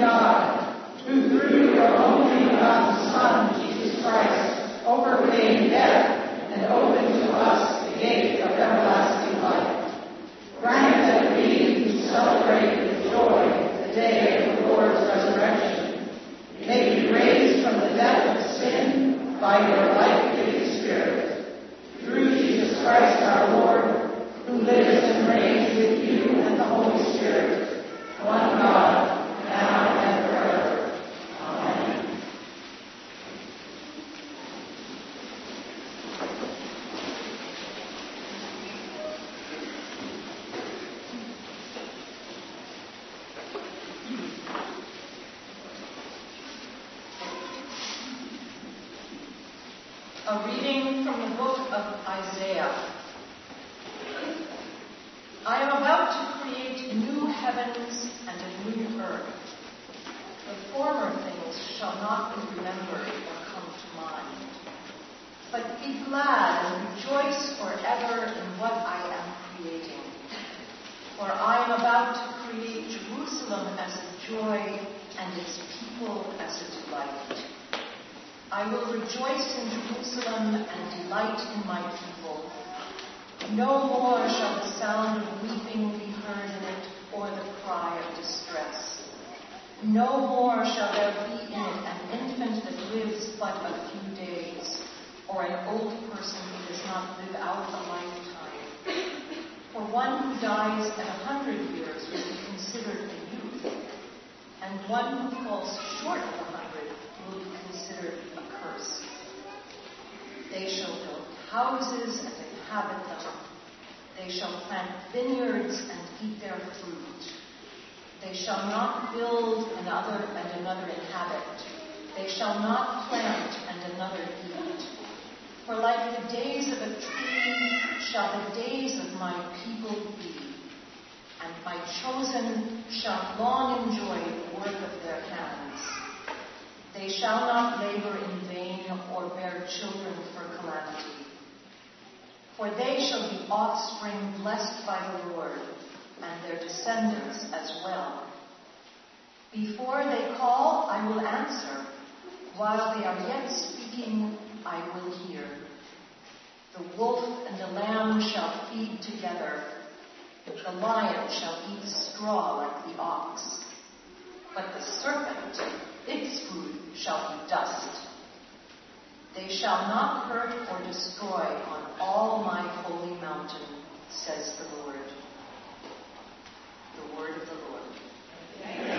God. One who falls short of a hundred will be considered a curse. They shall build houses and inhabit them. They shall plant vineyards and eat their fruit. They shall not build another and another inhabit. They shall not plant and another eat. For like the days of a tree shall the days of my people be, and my chosen shall long enjoy the work of their hands. They shall not labor in vain or bear children for calamity. For they shall be offspring blessed by the Lord, and their descendants as well. Before they call, I will answer. While they are yet speaking, I will hear. The wolf and the lamb shall feed together. The lion shall eat straw like the ox. But the serpent, its food shall be dust. They shall not hurt or destroy on all my holy mountain, says the Lord. The word of the Lord. Thank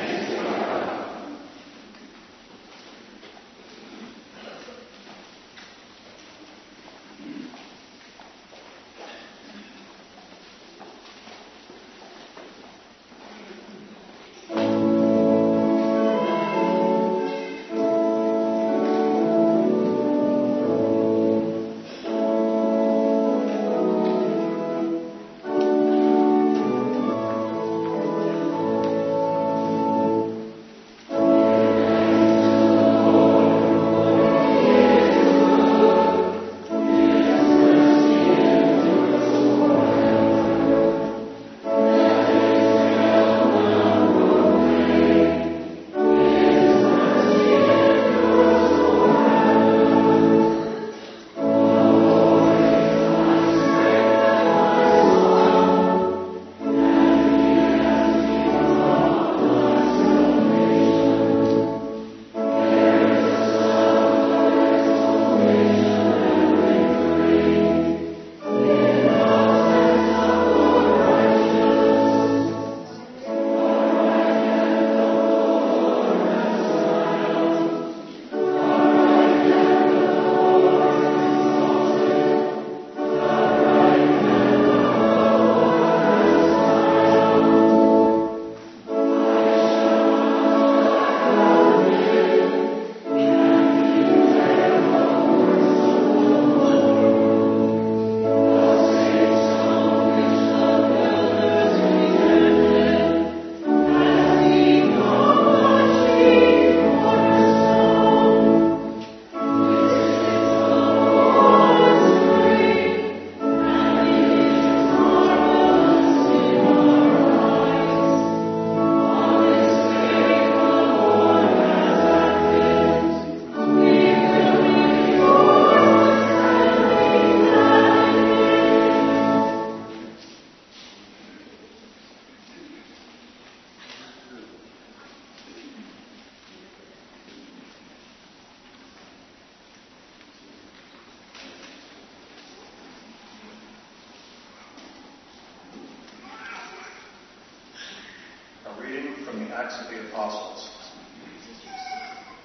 Acts of the Apostles.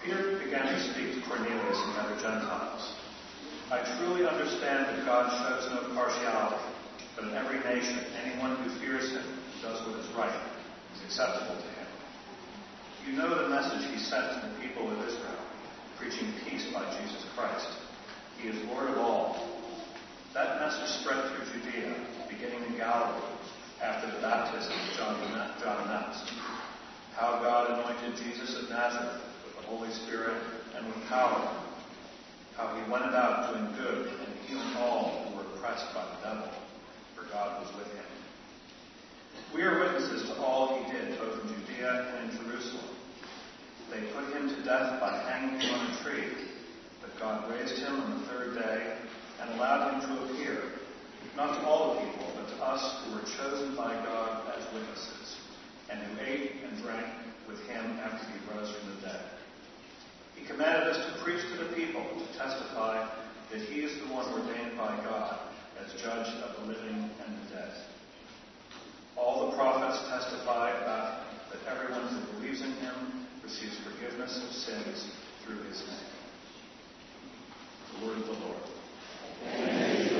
Peter began to speak to Cornelius and the other Gentiles. I truly understand that God shows no partiality, but in every nation, anyone who fears him and does what is right is acceptable to him. You know the message he sent to the people of Israel, preaching peace by Jesus Christ. He is Lord of all. That message spread through Judea, beginning in Galilee, after the baptism of John, John announced. How God anointed Jesus of Nazareth with the Holy Spirit and with power how he went about doing good and healing all who were oppressed by the devil, for God was with him. We are witnesses to all he did, both in Judea and in Jerusalem. They put him to death by hanging him on a tree, but God raised him on the third day and allowed him to appear, not to all the people, but to us who were chosen by God as witnesses, and who ate and drank with him after he rose from the dead. He commanded us to preach to the people, to testify that he is the one ordained by God as judge of the living and the dead. All the prophets testify about that everyone who believes in him receives forgiveness of sins through his name. The word of the Lord. While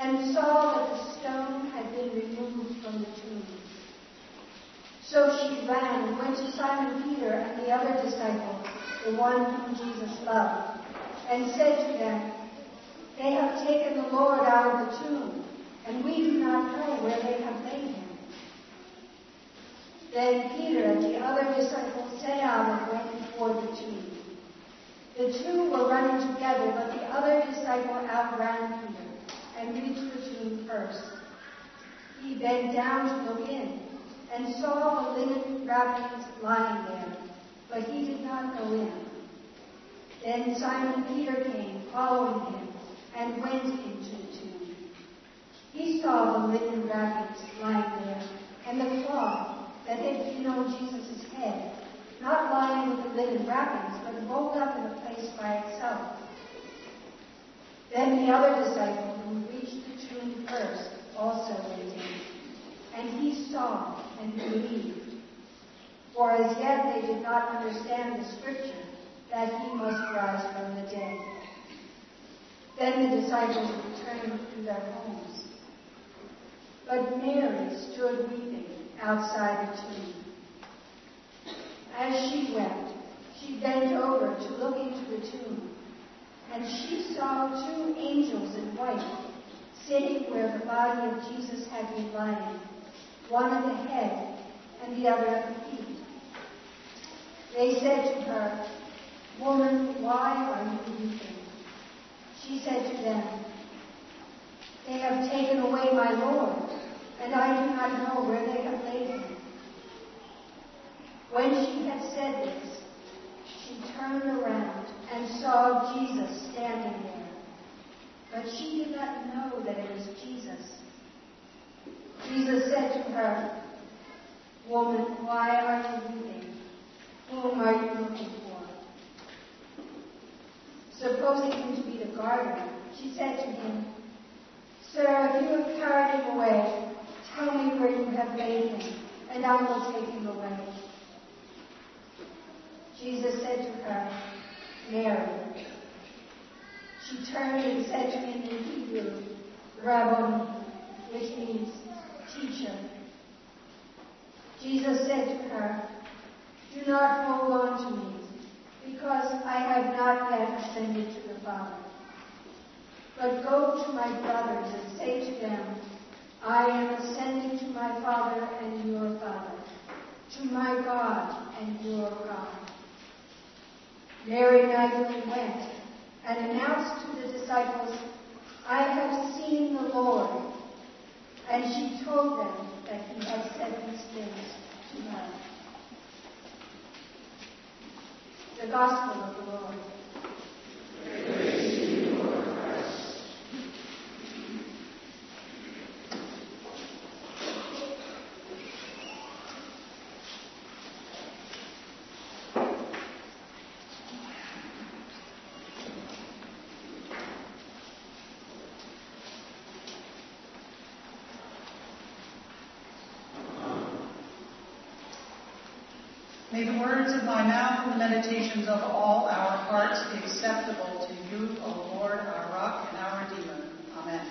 and saw that the stone had been removed from the tomb. So she ran and went to Simon Peter and the other disciple, the one whom Jesus loved, and said to them, They have taken the Lord out of the tomb, and we do not know where they have laid him. Then Peter and the other disciple set out and went before the tomb. The two were running together, but the other disciple outran Peter and reached the tomb first. He bent down to look in and saw the linen wrappings lying there, but he did not go in. Then Simon Peter came, following him, and went into the tomb. He saw the linen wrappings lying there, and the cloth that had been on Jesus' head, not lying with the linen wrappings, but rolled up in a place by itself. Then the other disciple first also in, and he saw and believed. For as yet they did not understand the scripture that he must rise from the dead. Then the disciples returned to their homes. But Mary stood weeping outside the tomb. As she wept, she bent over to look into the tomb, and she saw two angels in white sitting where the body of Jesus had been lying, one at the head and the other at the feet. They said to her, Woman, why are you weeping? She said to them, They have taken away my Lord and I do not know where they have laid him. When she had said this, she turned around and saw Jesus standing there. But she did not know that it was Jesus. Jesus said to her, Woman, why are you weeping? Whom are you looking for? Supposing him to be the gardener, she said to him, Sir, if you have carried him away, Tell me where you have laid him, and I will take him away. Jesus said to her, Mary. She turned and said to him in Hebrew, Rabboni, which means teacher. Jesus said to her, Do not hold on to me, because I have not yet ascended to the Father. But go to my brothers and say to them, I am ascending to my Father and your Father, to my God and your God. Mary Magdalene went and announced to the disciples, I have seen the Lord. And she told them that he had said these things to her. The Gospel of the Lord. May the words of my mouth and the meditations of all our hearts acceptable to you, O Lord, our rock and our redeemer. Amen.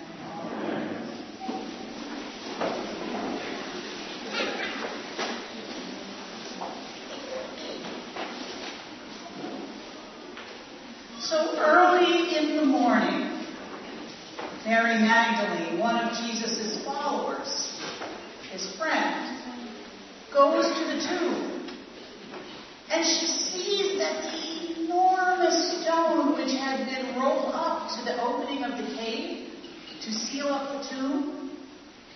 So early in the morning, Mary Magdalene, one of Jesus' followers, his friend, goes to the tomb and she sees that the enormous stone which had been rolled up to the opening of the cave to seal up the tomb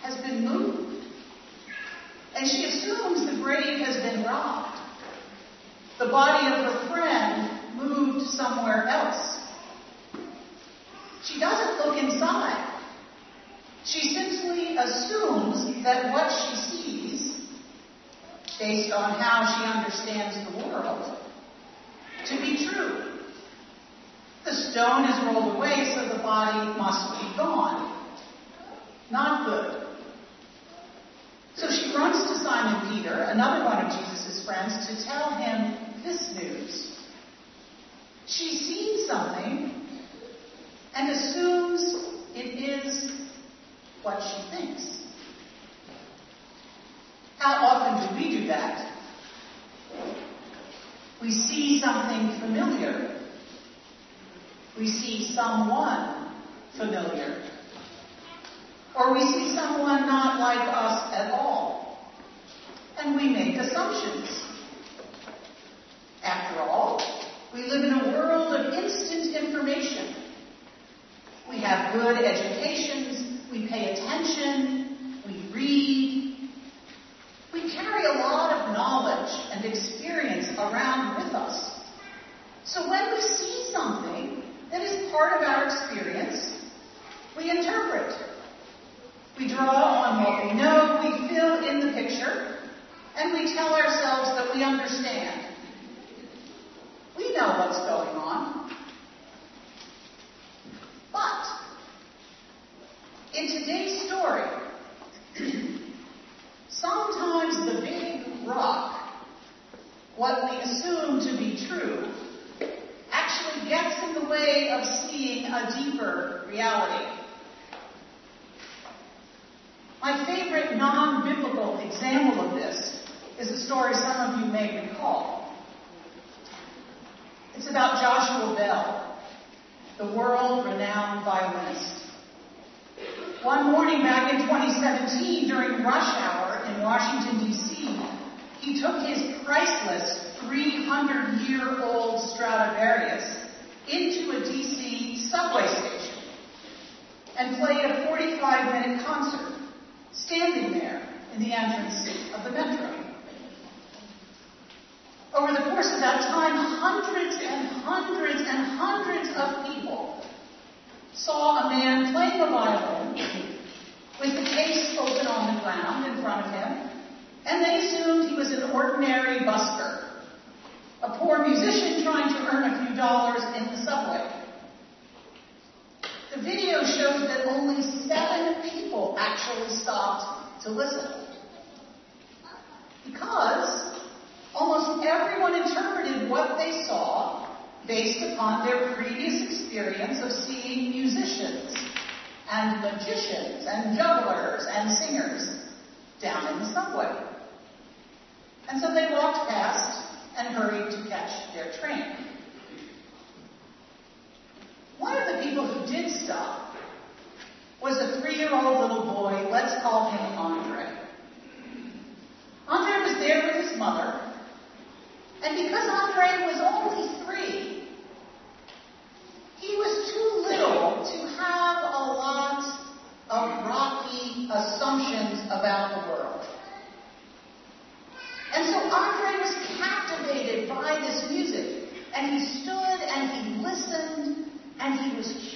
has been moved. And she assumes the grave has been robbed. The body of her friend moved somewhere else. She doesn't look inside. She simply assumes that what she sees based on how she understands the world, to be true. The stone is rolled away, so the body must be gone. Not good. So she runs to Simon Peter, another one of Jesus' friends, to tell him this news. She's seen something and assumes it is what she thinks. How often that? We see something familiar. We see someone familiar. Or we see someone not like us at all. And we make assumptions. After all, we live in a world of instant information. We have good educations, we pay attention, we read. We carry a lot of knowledge and experience around with us. So when we see something that is part of our experience, we interpret. We draw on what we know, we fill in the picture, and we tell ourselves that we understand. We know what's going on. But, in today's story, sometimes the big rock, what we assume to be true, actually gets in the way of seeing a deeper reality. My favorite non biblical example of this is a story some of you may recall. It's about Joshua Bell, the world renowned violinist. One morning back in 2017, during rush hour in Washington, D.C., he took his priceless 300 year old Stradivarius into a D.C. subway station and played a 45 minute concert, standing there in the entrance of the metro. Over the course of that time, hundreds and hundreds and hundreds of people saw a man playing a violin with the case open on the ground in front of him, and they assumed he was an ordinary busker, a poor musician trying to earn a few dollars in the subway. The video shows that only seven people actually stopped to listen. Because almost everyone interpreted what they saw based upon their previous experience of seeing musicians and magicians and jugglers and singers down in the subway. And so they walked past and hurried to catch their train. One of the people who did stop was a three-year-old little boy, let's call him Andre. Andre was there with his mother, and because Andre was only three, he was too little to have a lot of rocky assumptions about the world. And so Andre was captivated by this music, and he stood and he listened and he was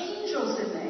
angels in there.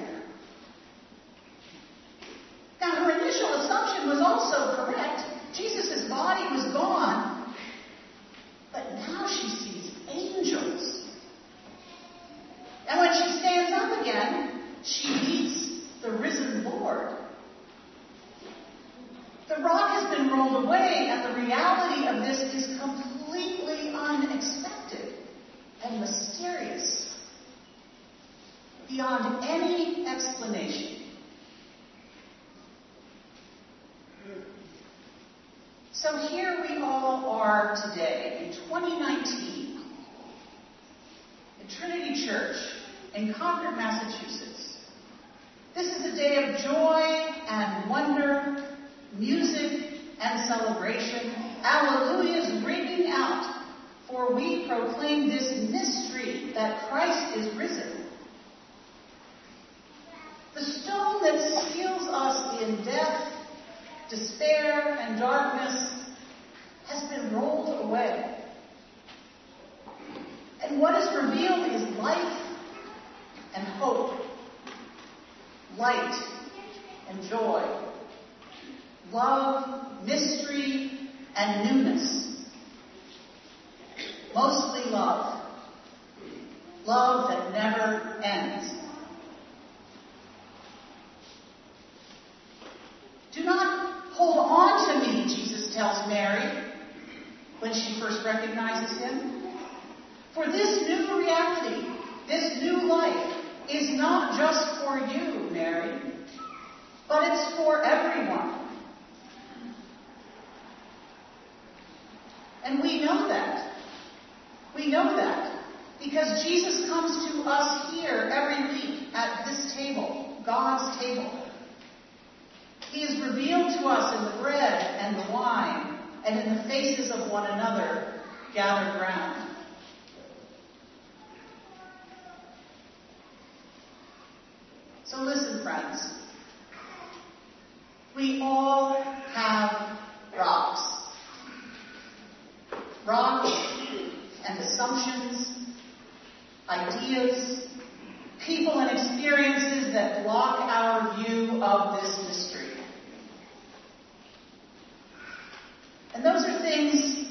And those are things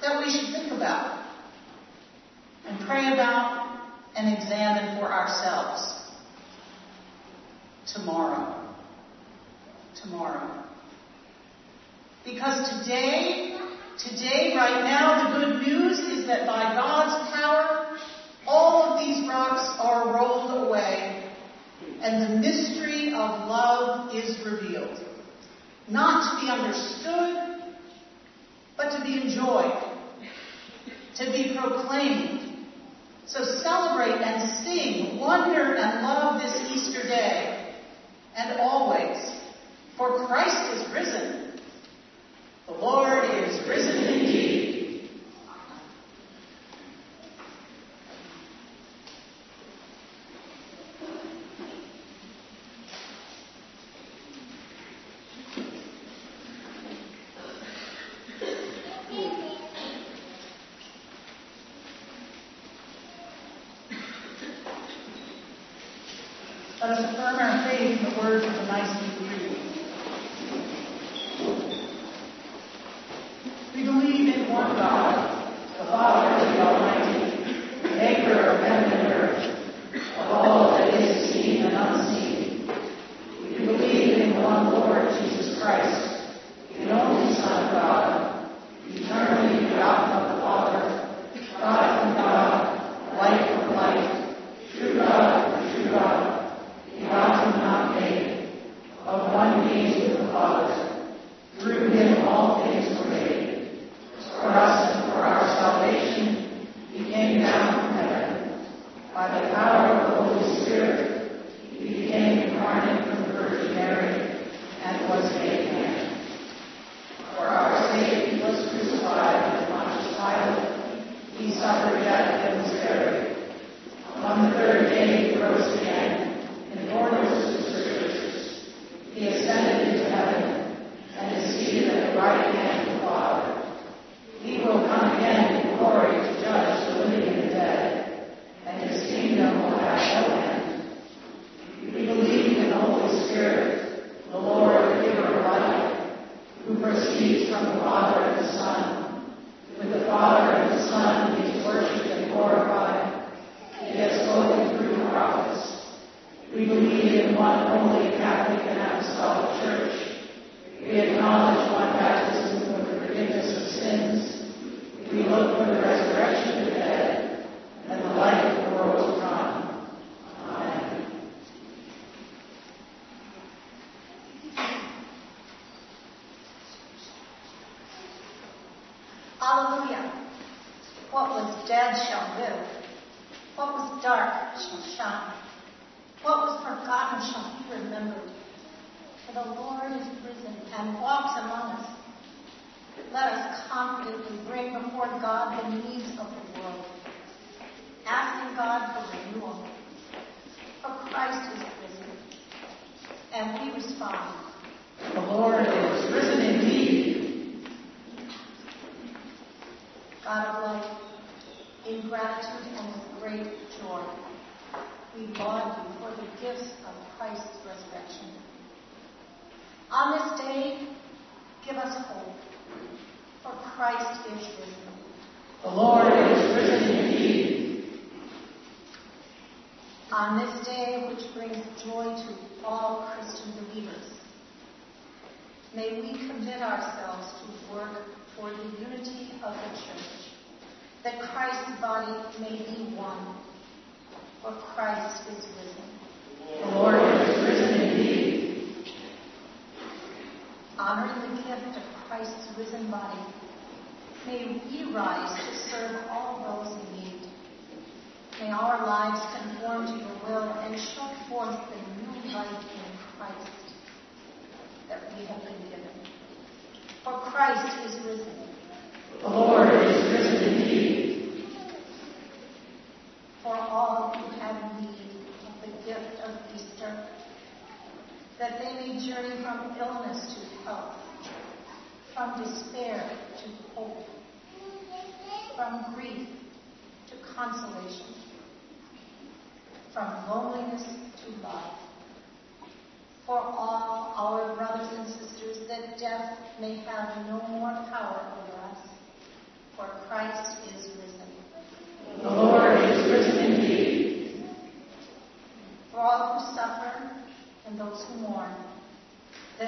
that we should think about and pray about and examine for ourselves tomorrow. Tomorrow. Because today, today, right now, the good news is that by God's power, all of these rocks are rolled away and the mystery of love is revealed not to be understood, but to be enjoyed, to be proclaimed. So celebrate and sing, wonder and love this Easter day, and always, for Christ is risen. The Lord is risen indeed. Acknowledge one baptism for the forgiveness of sins. We look for the resurrection of the dead and the life of the world to come. Amen. Alleluia. What was dead shall live. What was dark shall shine. What was forgotten shall be remembered. For the Lord is risen and walks among us. Let us confidently bring before God the needs of the world, asking God for renewal. For Christ is risen. And we respond, The Lord is risen indeed. God of life, in gratitude and with great joy, we laud you for the gifts of Christ's resurrection. On this day, give us hope, for Christ is risen. The Lord is risen indeed. On this day, which brings joy to all Christian believers, may we commit ourselves to work toward the unity of the church, that Christ's body may be one, for Christ is risen. The Lord is risen indeed. Honoring the gift of Christ's risen body, may we rise to serve all those in need. May our lives conform to your will and show forth the new life in Christ that we have been given. For Christ is risen. The Lord is risen indeed. For all who have need of the gift of Easter, that they may journey from illness to health, from despair to hope, from grief to consolation, from loneliness to love. For all our brothers and sisters, that death may have no more power over us, for Christ is risen. The Lord is risen indeed. For all who suffer and those who mourn,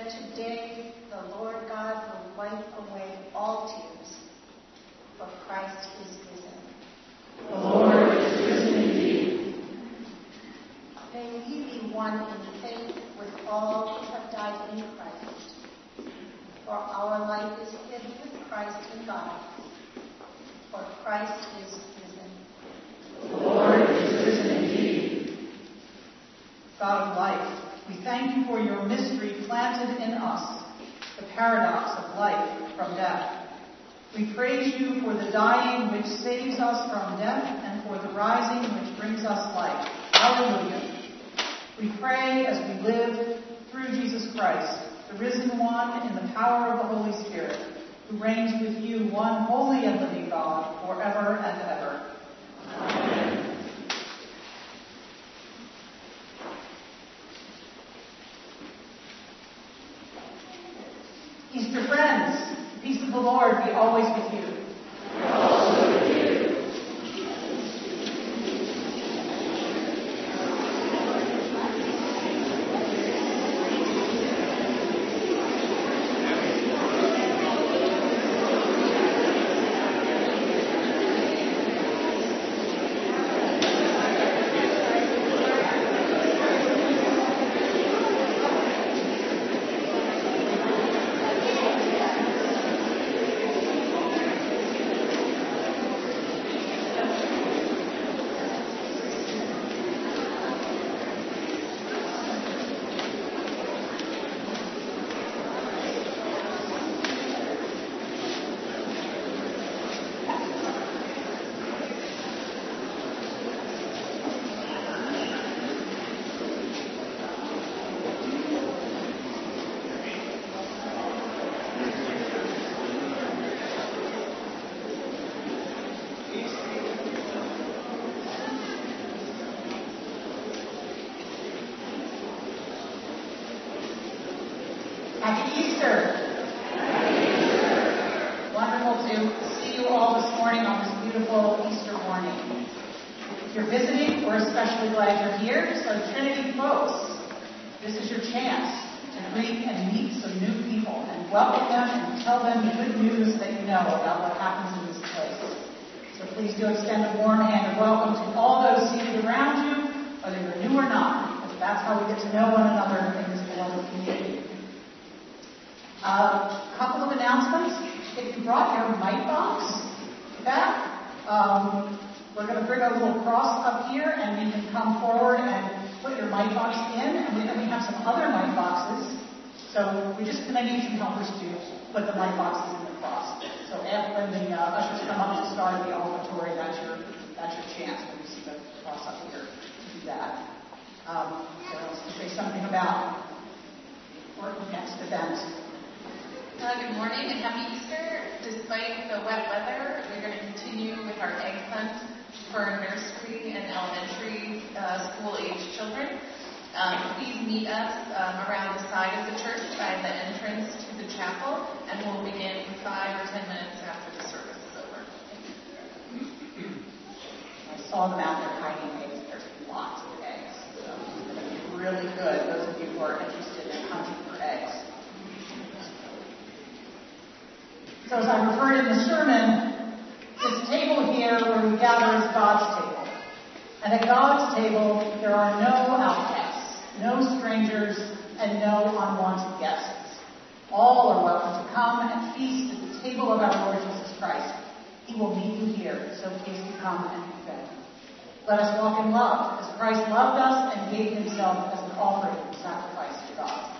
that today the Lord God will wipe away all tears, for Christ is risen. The Lord is risen indeed. May we be one in faith with all who have died in Christ. For our life is hid with Christ in God. For Christ is risen. The Lord is risen indeed. God of life, we thank you for your mystery planted in us, the paradox of life from death. We praise you for the dying which saves us from death and for the rising which brings us life. Hallelujah. We pray as we live through Jesus Christ, the risen one in the power of the Holy Spirit, who reigns with you, one holy and living God, forever and ever. Amen. Easter friends, the Lord be always with you. Also with you. Happy Easter. Wonderful to see you all this morning on this beautiful Easter morning. If you're visiting, we're especially glad you're here. So, Trinity folks, This is your chance to greet and meet some new people and welcome them and tell them the good news that you know about what happens in this place. So please do extend a warm hand of welcome to all those seated around you, whether you're new or not, because that's how we get to know one another in this global community. A uh, couple of announcements. If you brought your mite box back, um, we're going to bring a little cross up here, and you can come forward and put your mite box in. And then we have some other mite boxes. So we just going to need some helpers to put the mite boxes in. So when the uh, ushers come up to start the offertory, that's your that's your chance when you see the cross up here to do that. Um, so to say something about the next event. Uh, good morning and happy Easter. Despite the wet weather, we're going to continue with our egg hunt for nursery and elementary uh, school age children. Um, please meet us um, around the side of the church by the entrance to the chapel, and we'll begin five or ten minutes after the service is over. I saw them out there hiding eggs. There's lots of eggs. So be really good, those of you who are interested in hunting for eggs. So as I referred in the sermon, this table here where we gather is God's table. And at God's table, there are no outcasts, no strangers, and no unwanted guests. All are welcome to come and feast at the table of our Lord Jesus Christ. He will meet you here, so please come and be fed. Let us walk in love, as Christ loved us and gave himself as an offering and sacrifice to God.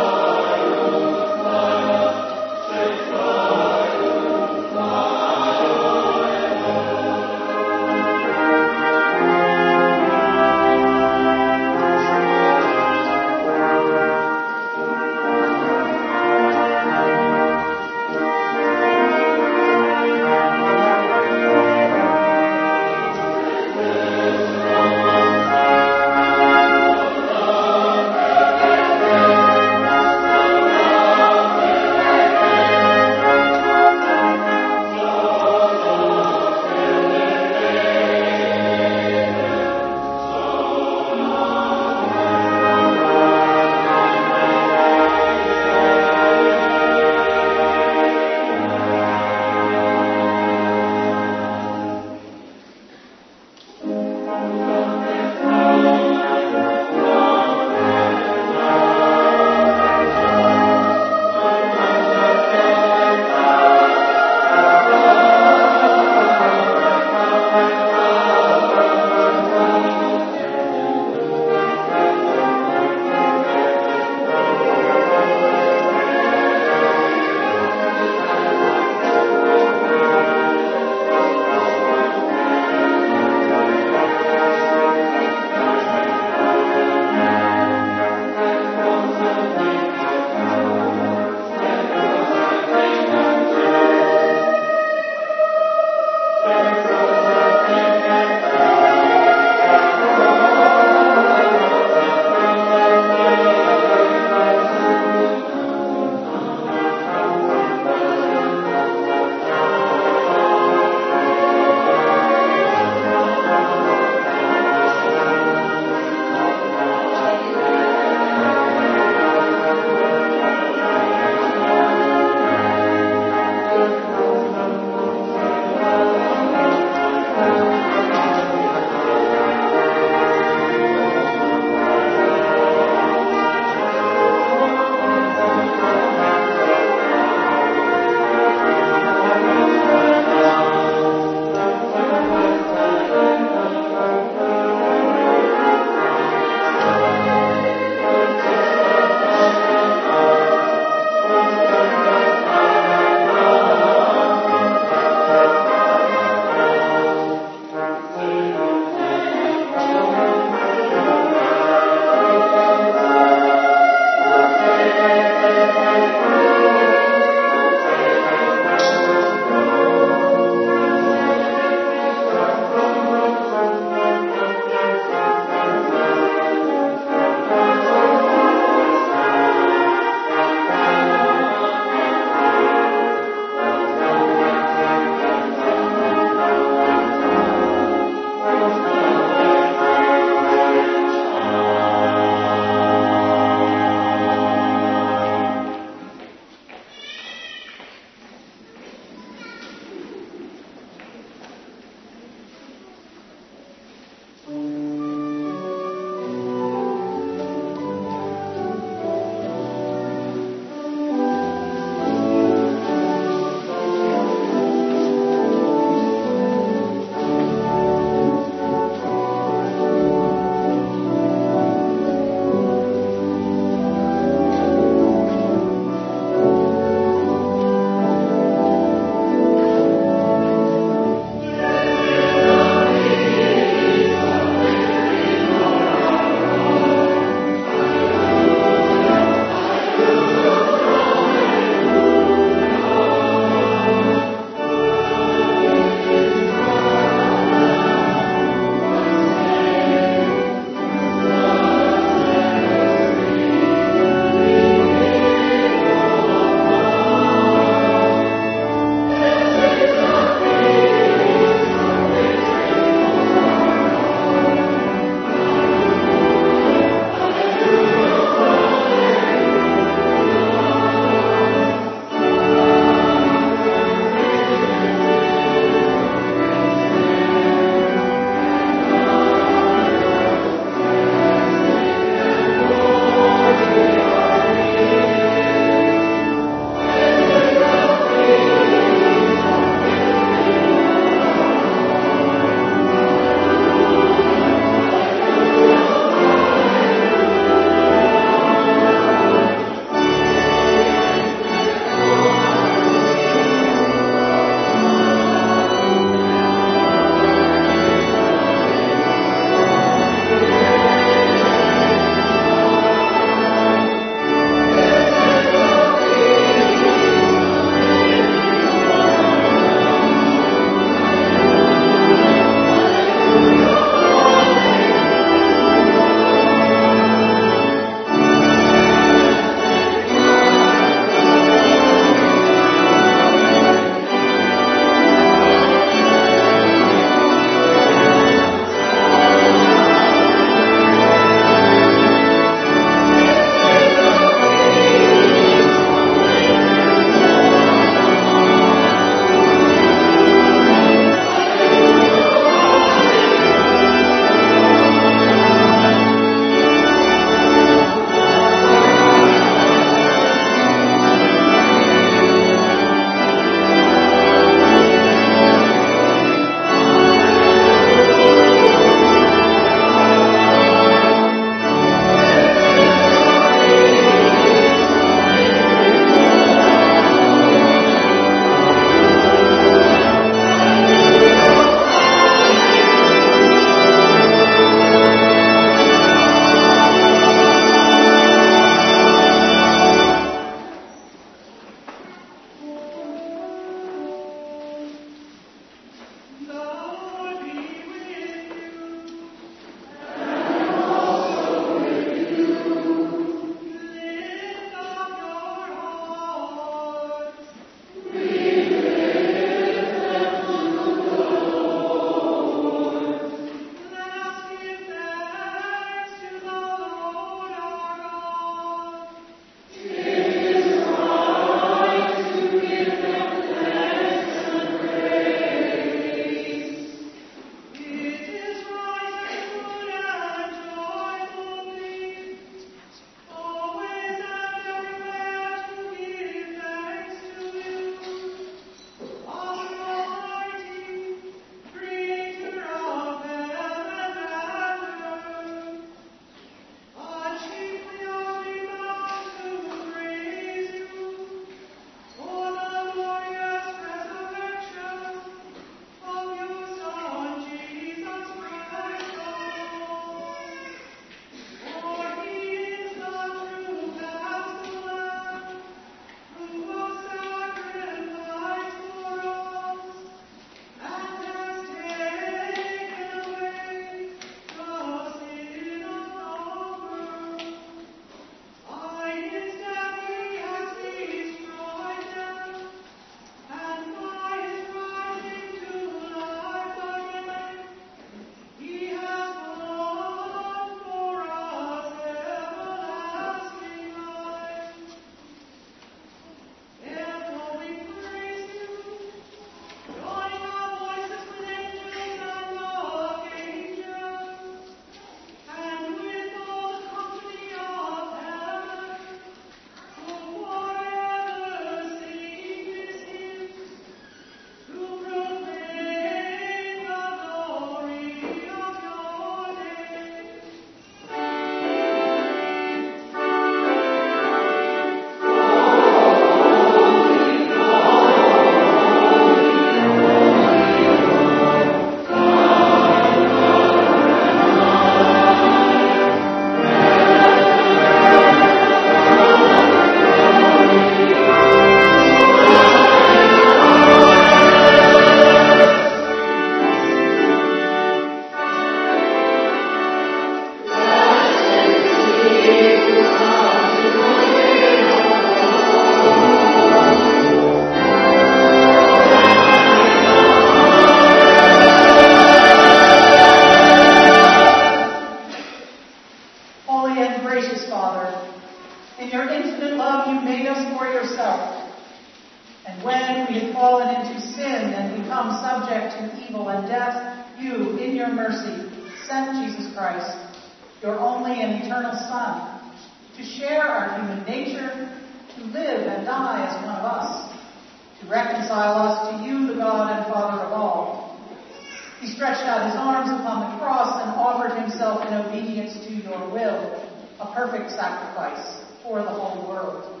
Arms upon the cross and offered himself in obedience to your will, a perfect sacrifice for the whole world.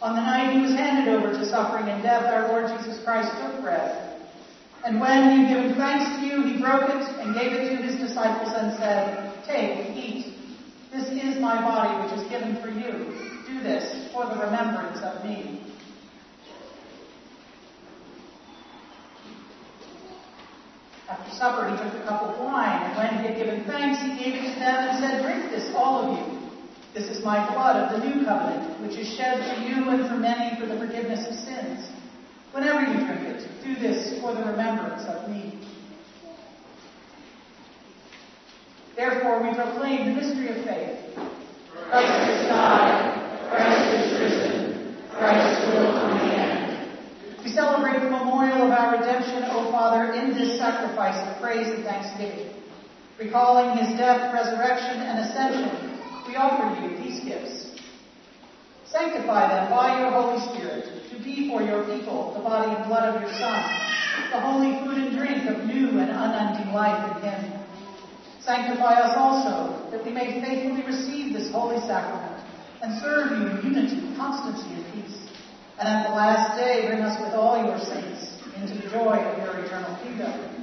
On the night he was handed over to suffering and death, our Lord Jesus Christ took bread. And when he had given thanks to you, he broke it and gave it to his disciples and said, Take, eat. This is my body which is given for you. Do this for the remembrance of me. After supper, he took a cup of wine, and when he had given thanks, he gave it to them and said, Drink this, all of you. This is my blood of the new covenant, which is shed for you and for many for the forgiveness of sins. Whenever you drink it, do this for the remembrance of me. Therefore, we proclaim the mystery of faith. Christ is died. Christ is risen. Christ will come again. We celebrate the memorial of our redemption, O Father, in this sacrifice of praise and thanksgiving. Recalling his death, resurrection, and ascension, we offer you these gifts. Sanctify them by your Holy Spirit to be for your people the body and blood of your Son, the holy food and drink of new and unending life in him. Sanctify us also, that we may faithfully receive this holy sacrament and serve you in unity, constancy, and peace. And at the last day, bring us with all your saints into the joy of your eternal kingdom.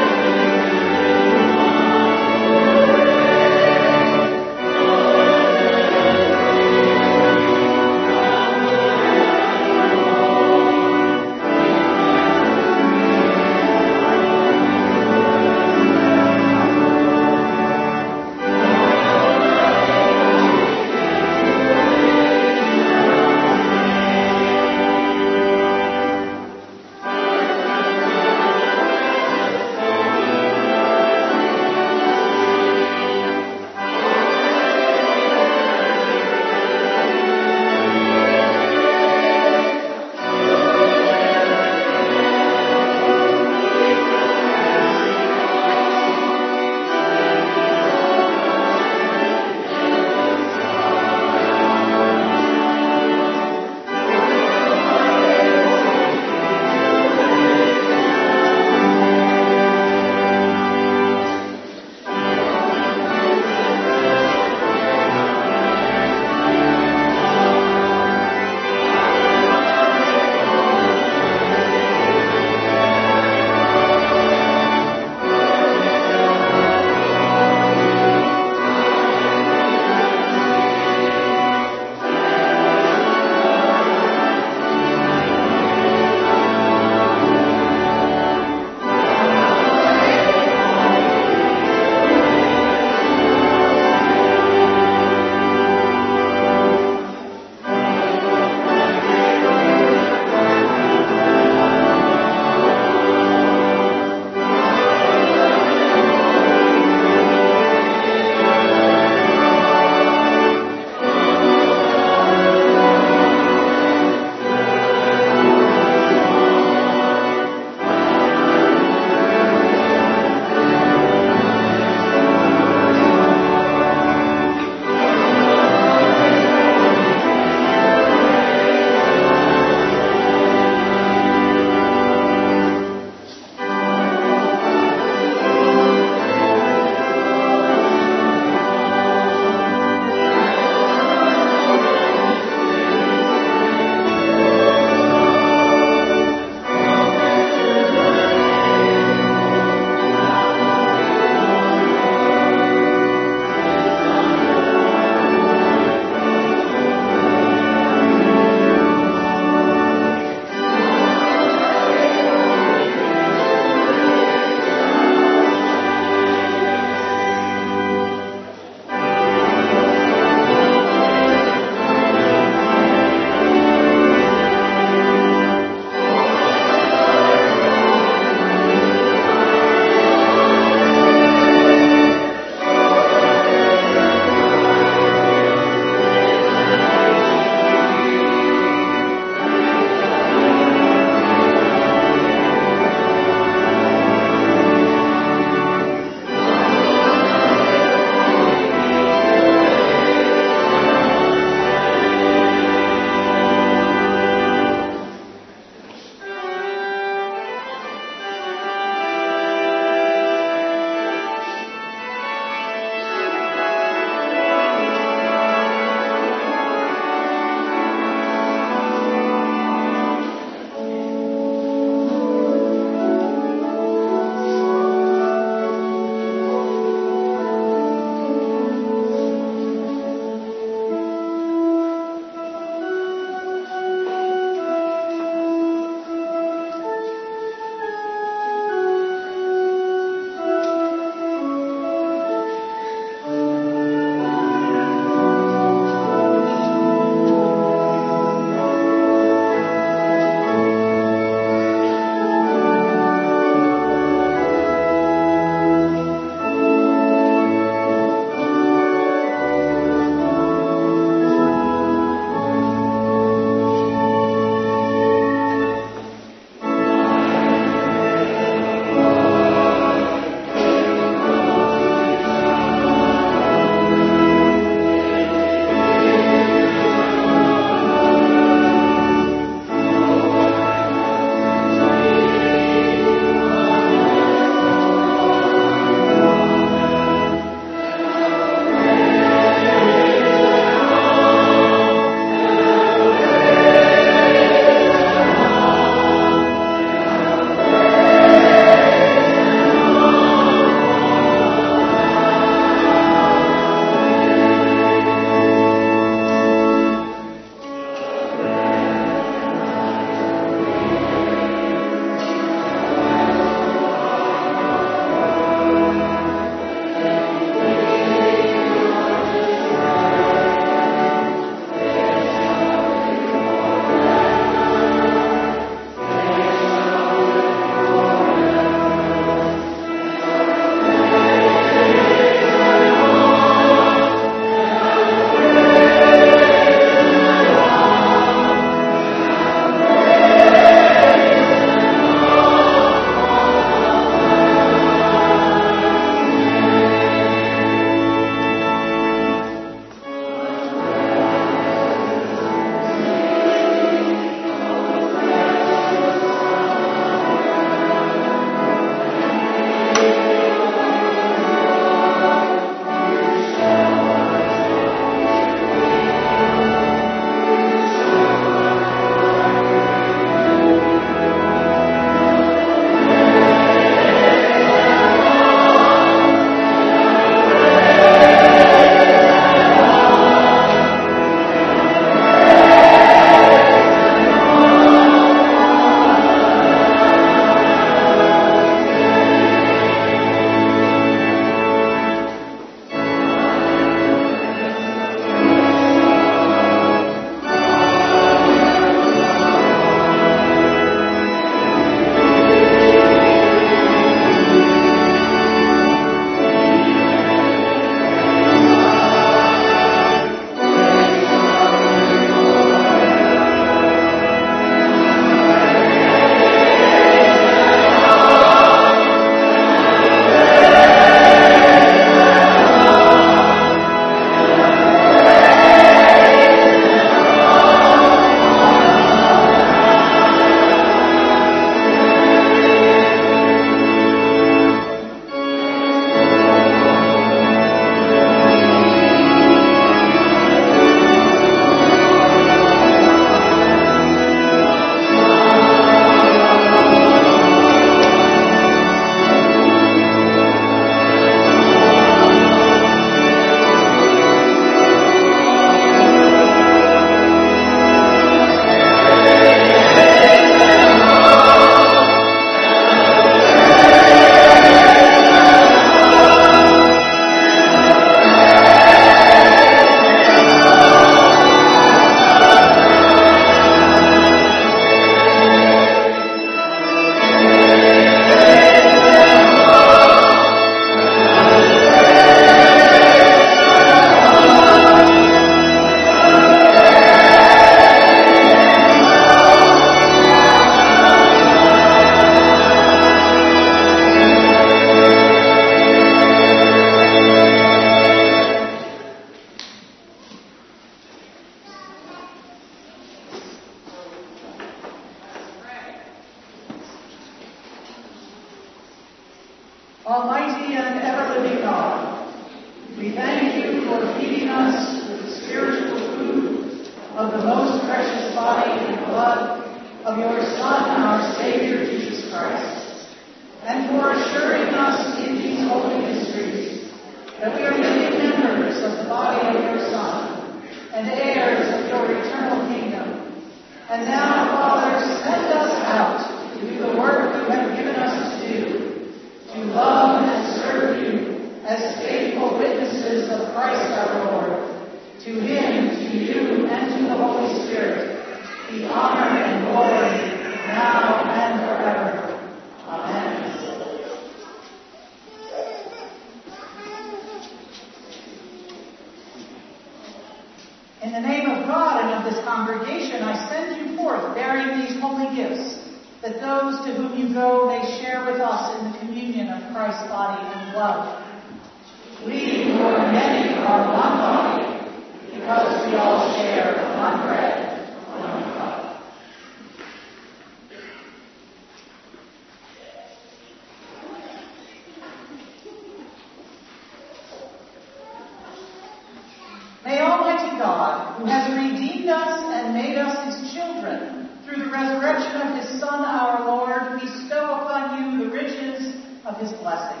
Resurrection of his Son, our Lord, bestow upon you the riches of his blessing.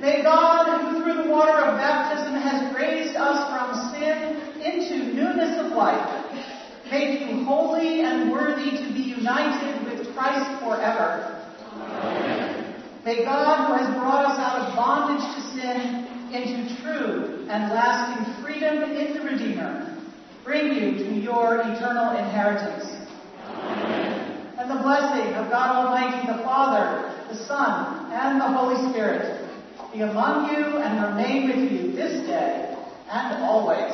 May God, who through the water of baptism has raised us from sin into newness of life, make you holy and worthy to be united with Christ forever. May God, who has brought us out of bondage to sin into true and lasting freedom in the Redeemer, bring you to your eternal inheritance. And the blessing of God Almighty, the Father, the Son, and the Holy Spirit be among you and remain with you this day and always.